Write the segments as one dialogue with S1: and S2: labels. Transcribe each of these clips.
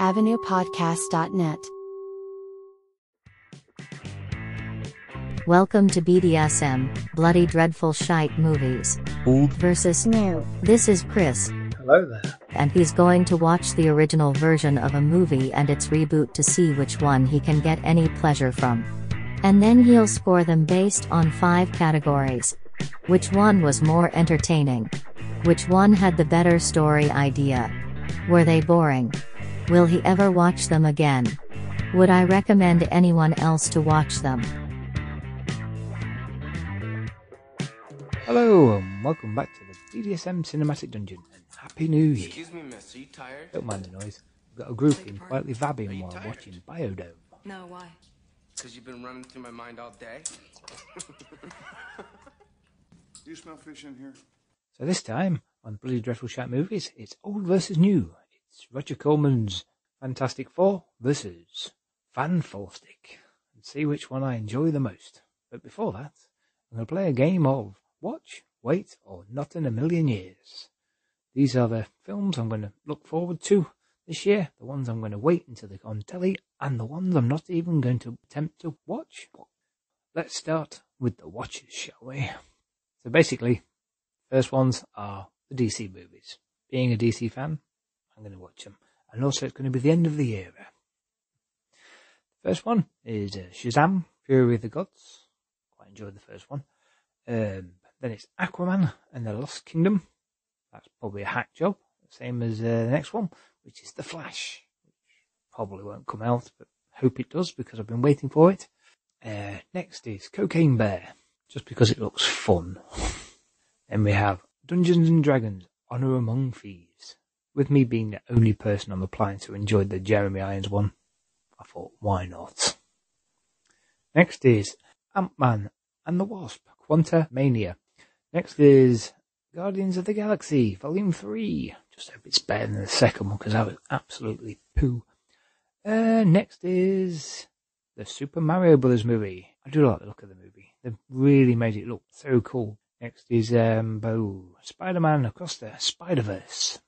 S1: AvenuePodcast.net.
S2: Welcome to BDSM, Bloody Dreadful Shite Movies.
S3: Old
S2: Versus
S1: New.
S2: This is Chris,
S3: Hello there.
S2: and he's going to watch the original version of a movie and its reboot to see which one he can get any pleasure from. And then he'll score them based on five categories. Which one was more entertaining? Which one had the better story idea? Were they boring? Will he ever watch them again? Would I recommend anyone else to watch them?
S3: Hello and welcome back to the BDSM Cinematic Dungeon and Happy New Year.
S4: Excuse me, miss, are you tired?
S3: Don't mind the noise. We've got a group in quietly vabbing while
S4: tired?
S3: watching Biodome.
S5: No, why?
S4: Because you've been running through my mind all day?
S6: Do you smell fish in here?
S3: So this time on Bloody Dreadful Shite Movies, it's old versus new. It's Roger Corman's Fantastic Four versus Fan Stick. And see which one I enjoy the most. But before that, I'm going to play a game of Watch, Wait, or Not in a Million Years. These are the films I'm going to look forward to this year, the ones I'm going to wait until they're on telly, and the ones I'm not even going to attempt to watch. Let's start with the watches, shall we? So basically, first ones are the DC movies. Being a DC fan, I'm going to watch them. And also it's going to be the end of the era. First one is uh, Shazam, Fury of the Gods. Quite enjoyed the first one. Um, then it's Aquaman and the Lost Kingdom. That's probably a hack job. Same as uh, the next one, which is The Flash. Probably won't come out, but hope it does because I've been waiting for it. Uh, next is Cocaine Bear, just because it looks fun. Then we have Dungeons and Dragons, Honor Among Thieves. With me being the only person on the planet who enjoyed the Jeremy Irons one, I thought, why not? Next is Ant-Man and the Wasp, Quantumania. Next is Guardians of the Galaxy, Volume 3. Just hope it's better than the second one because that was absolutely poo. Uh, next is the Super Mario Brothers movie. I do like the look of the movie. They've really made it look so cool. Next is um, Spider-Man Across the Spider-Verse.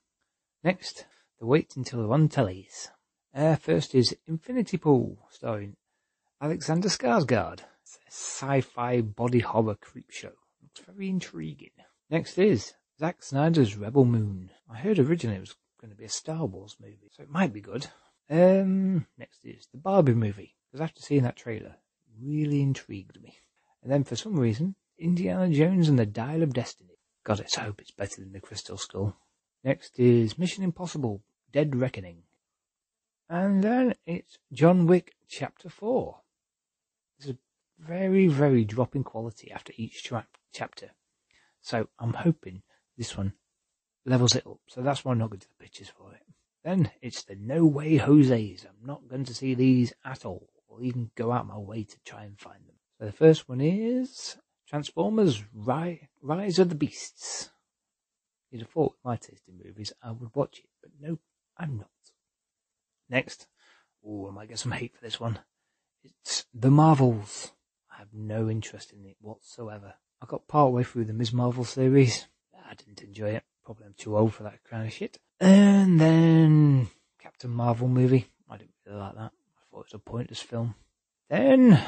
S3: Next, the Wait Until they're on tellies. Uh, first is Infinity Pool, starring Alexander Skarsgård. It's a sci-fi body horror creep show. Looks very intriguing. Next is Zack Snyder's Rebel Moon. I heard originally it was going to be a Star Wars movie, so it might be good. Um, next is the Barbie movie, because after seeing that trailer, it really intrigued me. And then for some reason, Indiana Jones and the Dial of Destiny. God, let's hope it's better than the Crystal Skull. Next is Mission Impossible, Dead Reckoning. And then it's John Wick Chapter 4. It's a very, very drop in quality after each tra- chapter. So I'm hoping this one levels it up. So that's why I'm not going to the pictures for it. Then it's the No Way Jose's. I'm not going to see these at all, or even go out my way to try and find them. So the first one is Transformers Rise of the Beasts. You'd thought with my taste in movies I would watch it, but no, I'm not. Next, oh, I might get some hate for this one. It's The Marvels. I have no interest in it whatsoever. I got part way through the Ms. Marvel series. I didn't enjoy it. Probably I'm too old for that kind of shit. And then Captain Marvel movie. I didn't really like that. I thought it was a pointless film. Then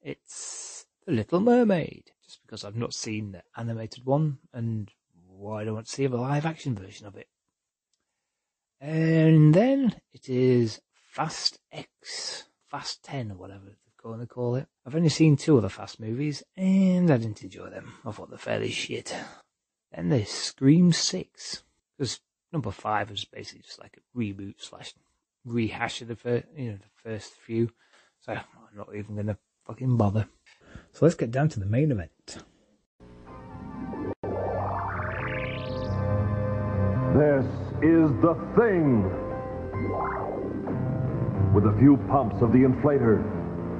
S3: it's The Little Mermaid. Just because I've not seen the animated one and why I don't see a live action version of it. And then it is Fast X, Fast 10 or whatever they're going to call it. I've only seen two of the Fast movies and I didn't enjoy them. I thought they're fairly shit. Then there's Scream 6. Because number 5 was basically just like a reboot slash rehash of the you know, the first few. So I'm not even going to fucking bother. So let's get down to the main event.
S7: This is the thing. With a few pumps of the inflator,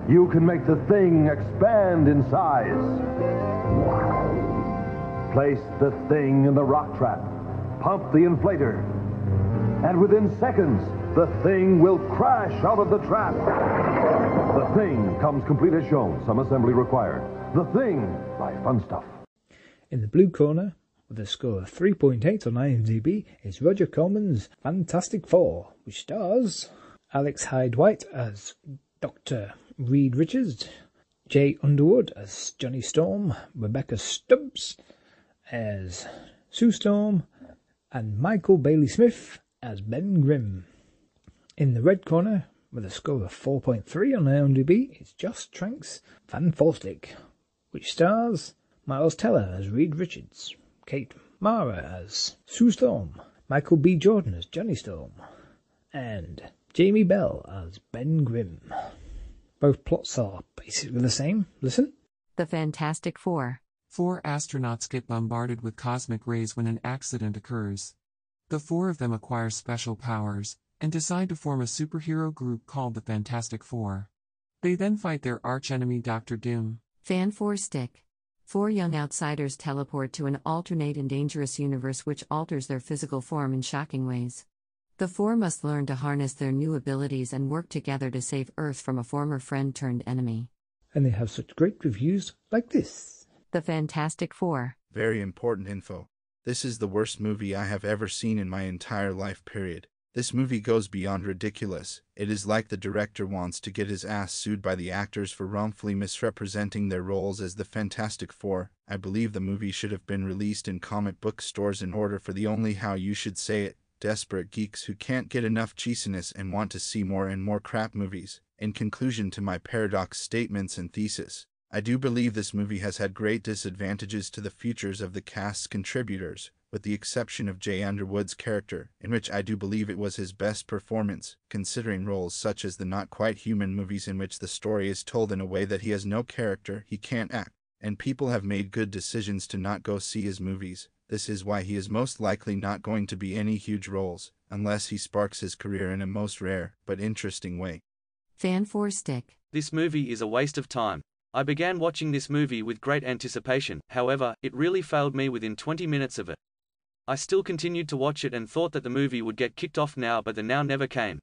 S7: you can make the thing expand in size. Place the thing in the rock trap, pump the inflator, and within seconds, the thing will crash out of the trap. The thing comes complete as shown, some assembly required. The thing by Fun Stuff.
S3: In the blue corner, with a score of 3.8 on IMDb, is Roger Corman's Fantastic Four, which stars Alex Hyde White as Dr. Reed Richards, Jay Underwood as Johnny Storm, Rebecca Staab as Sue Storm, and Michael Bailey Smith as Ben Grimm. In the red corner, with a score of 4.3 on IMDb, is Josh Trank's Van Forstic, which stars Miles Teller as Reed Richards, Kate Mara as Sue Storm, Michael B. Jordan as Johnny Storm, and Jamie Bell as Ben Grimm. Both plots are basically the same. Listen.
S1: The Fantastic Four.
S5: Four astronauts get bombarded with cosmic rays when an accident occurs. The four of them acquire special powers and decide to form a superhero group called the Fantastic Four. They then fight their archenemy Doctor Doom.
S1: Fan Four Stick. Four young outsiders teleport to an alternate and dangerous universe which alters their physical form in shocking ways. The four must learn to harness their new abilities and work together to save Earth from a former friend turned enemy.
S3: And they have such great reviews like this.
S1: The Fantastic Four.
S8: Very important info. This is the worst movie I have ever seen in my entire life, period. This movie goes beyond ridiculous. It is like the director wants to get his ass sued by the actors for wrongfully misrepresenting their roles as the Fantastic Four. I believe the movie should have been released in comic book stores in order for the only how you should say it desperate geeks who can't get enough cheesiness and want to see more and more crap movies. In conclusion to my paradox statements and thesis, I do believe this movie has had great disadvantages to the futures of the cast's contributors, with the exception of Jay Underwood's character, in which I do believe it was his best performance, considering roles such as the not quite human movies in which the story is told in a way that he has no character, he can't act, and people have made good decisions to not go see his movies. This is why he is most likely not going to be any huge roles, unless he sparks his career in a most rare but interesting way.
S1: Fan Four Stick.
S9: This movie is a waste of time. I began watching this movie with great anticipation, however, it really failed me within 20 minutes of it. I still continued to watch it and thought that the movie would get kicked off now but the now never came.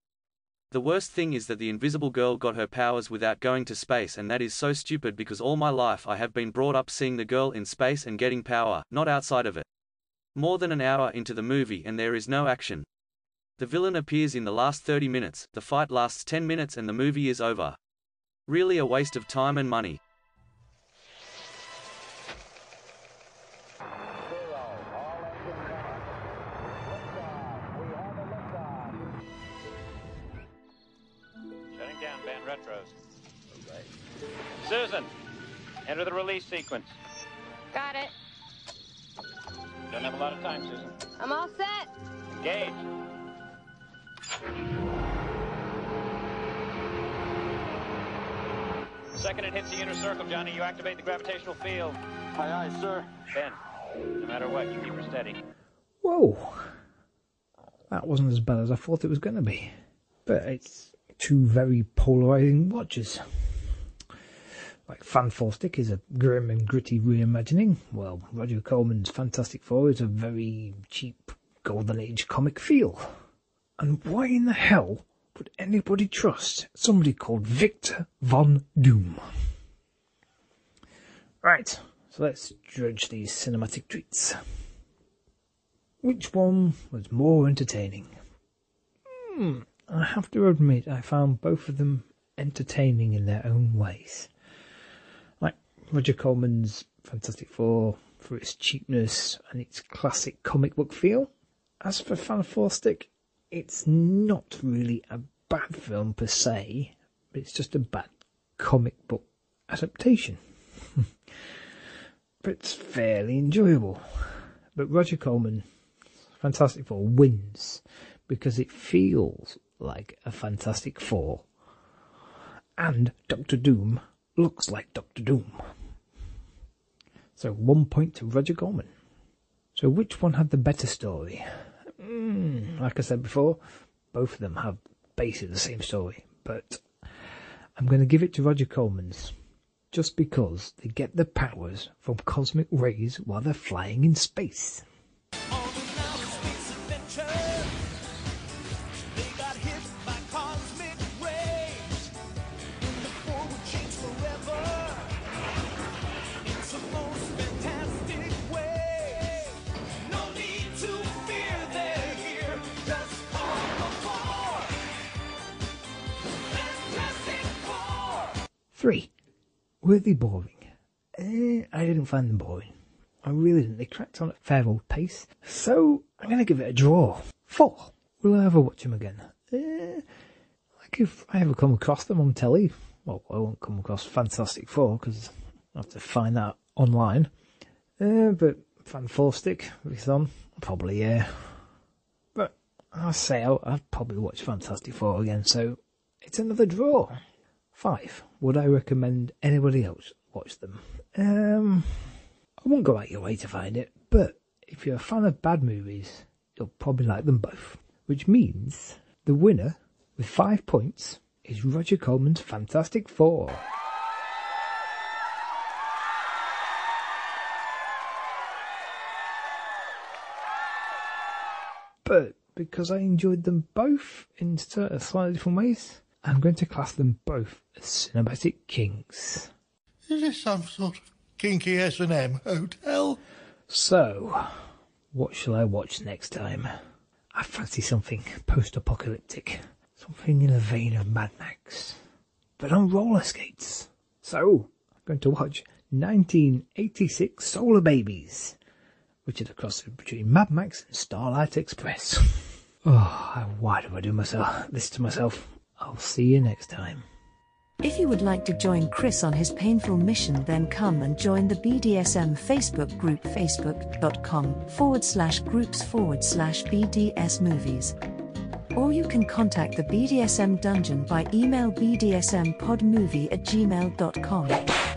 S9: The worst thing is that the invisible girl got her powers without going to space and that is so stupid because all my life I have been brought up seeing the girl in space and getting power, not outside of it. More than an hour into the movie and there is no action. The villain appears in the last 30 minutes, the fight lasts 10 minutes and the movie is over. Really a waste of time and money.
S10: Down band. Susan, enter the release sequence.
S11: Got it.
S10: Don't have a lot of time, Susan.
S11: I'm all set.
S10: Engage. Second it hits the inner circle, Johnny, you activate the gravitational field.
S6: Aye, aye, sir.
S10: Ben, no matter what, you keep her steady.
S3: Whoa. That wasn't as bad as I thought it was going to be. But it's two very polarizing watches. Like Fan Four Stick is a grim and gritty reimagining, well, Roger Corman's Fantastic Four is a very cheap Golden Age comic feel. And why in the hell would anybody trust somebody called Victor Von Doom? Right, so let's judge these cinematic treats. Which one was more entertaining? Hmm, I have to admit I found both of them entertaining in their own ways. Like Roger Corman's Fantastic Four for its cheapness and its classic comic book feel. As for Fan Stick, it's not really a bad film per se, it's just a bad comic book adaptation. but it's fairly enjoyable. But Roger Corman, Fantastic Four, wins because it feels like a Fantastic Four. And Doctor Doom looks like Doctor Doom. So one point to Roger Corman. So which one had the better story? Mm, like I said before, both of them have basically the same story, but I'm going to give it to Roger Corman's just because they get their powers from cosmic rays while they're flying in space. Three. Were they boring? Eh, I didn't find them boring. I really didn't. They cracked on at fair old pace. So I'm going to give it a draw. Four. Will I ever watch them again? Eh, like if I ever come across them on telly. Well, I won't come across Fantastic Four because I have to find that online. Uh, but Fan Four Stick, if it's on, probably yeah. But I'll say I'll, I'd probably watch Fantastic Four again. So it's another draw. Five. Would I recommend anybody else watch them? Um, I won't go out your way to find it, but if you're a fan of bad movies, you'll probably like them both. Which means the winner with five points is Roger Corman's Fantastic Four. But because I enjoyed them both in slightly different ways, I'm going to class them both as cinematic kings.
S12: Is this some sort of kinky S&M hotel?
S3: So, what shall I watch next time? I fancy something post-apocalyptic, something in the vein of Mad Max, but on roller skates. So, I'm going to watch 1986 Solar Babies, which is a crossover between Mad Max and Starlight Express. oh, why do I do myself this to myself? I'll see you next time.
S13: If you would like to join Chris on his painful mission, then come and join the BDSM Facebook group facebook.com forward slash groups forward slash BDS movies. Or you can contact the BDSM dungeon by email bdsmpodmovie at gmail.com.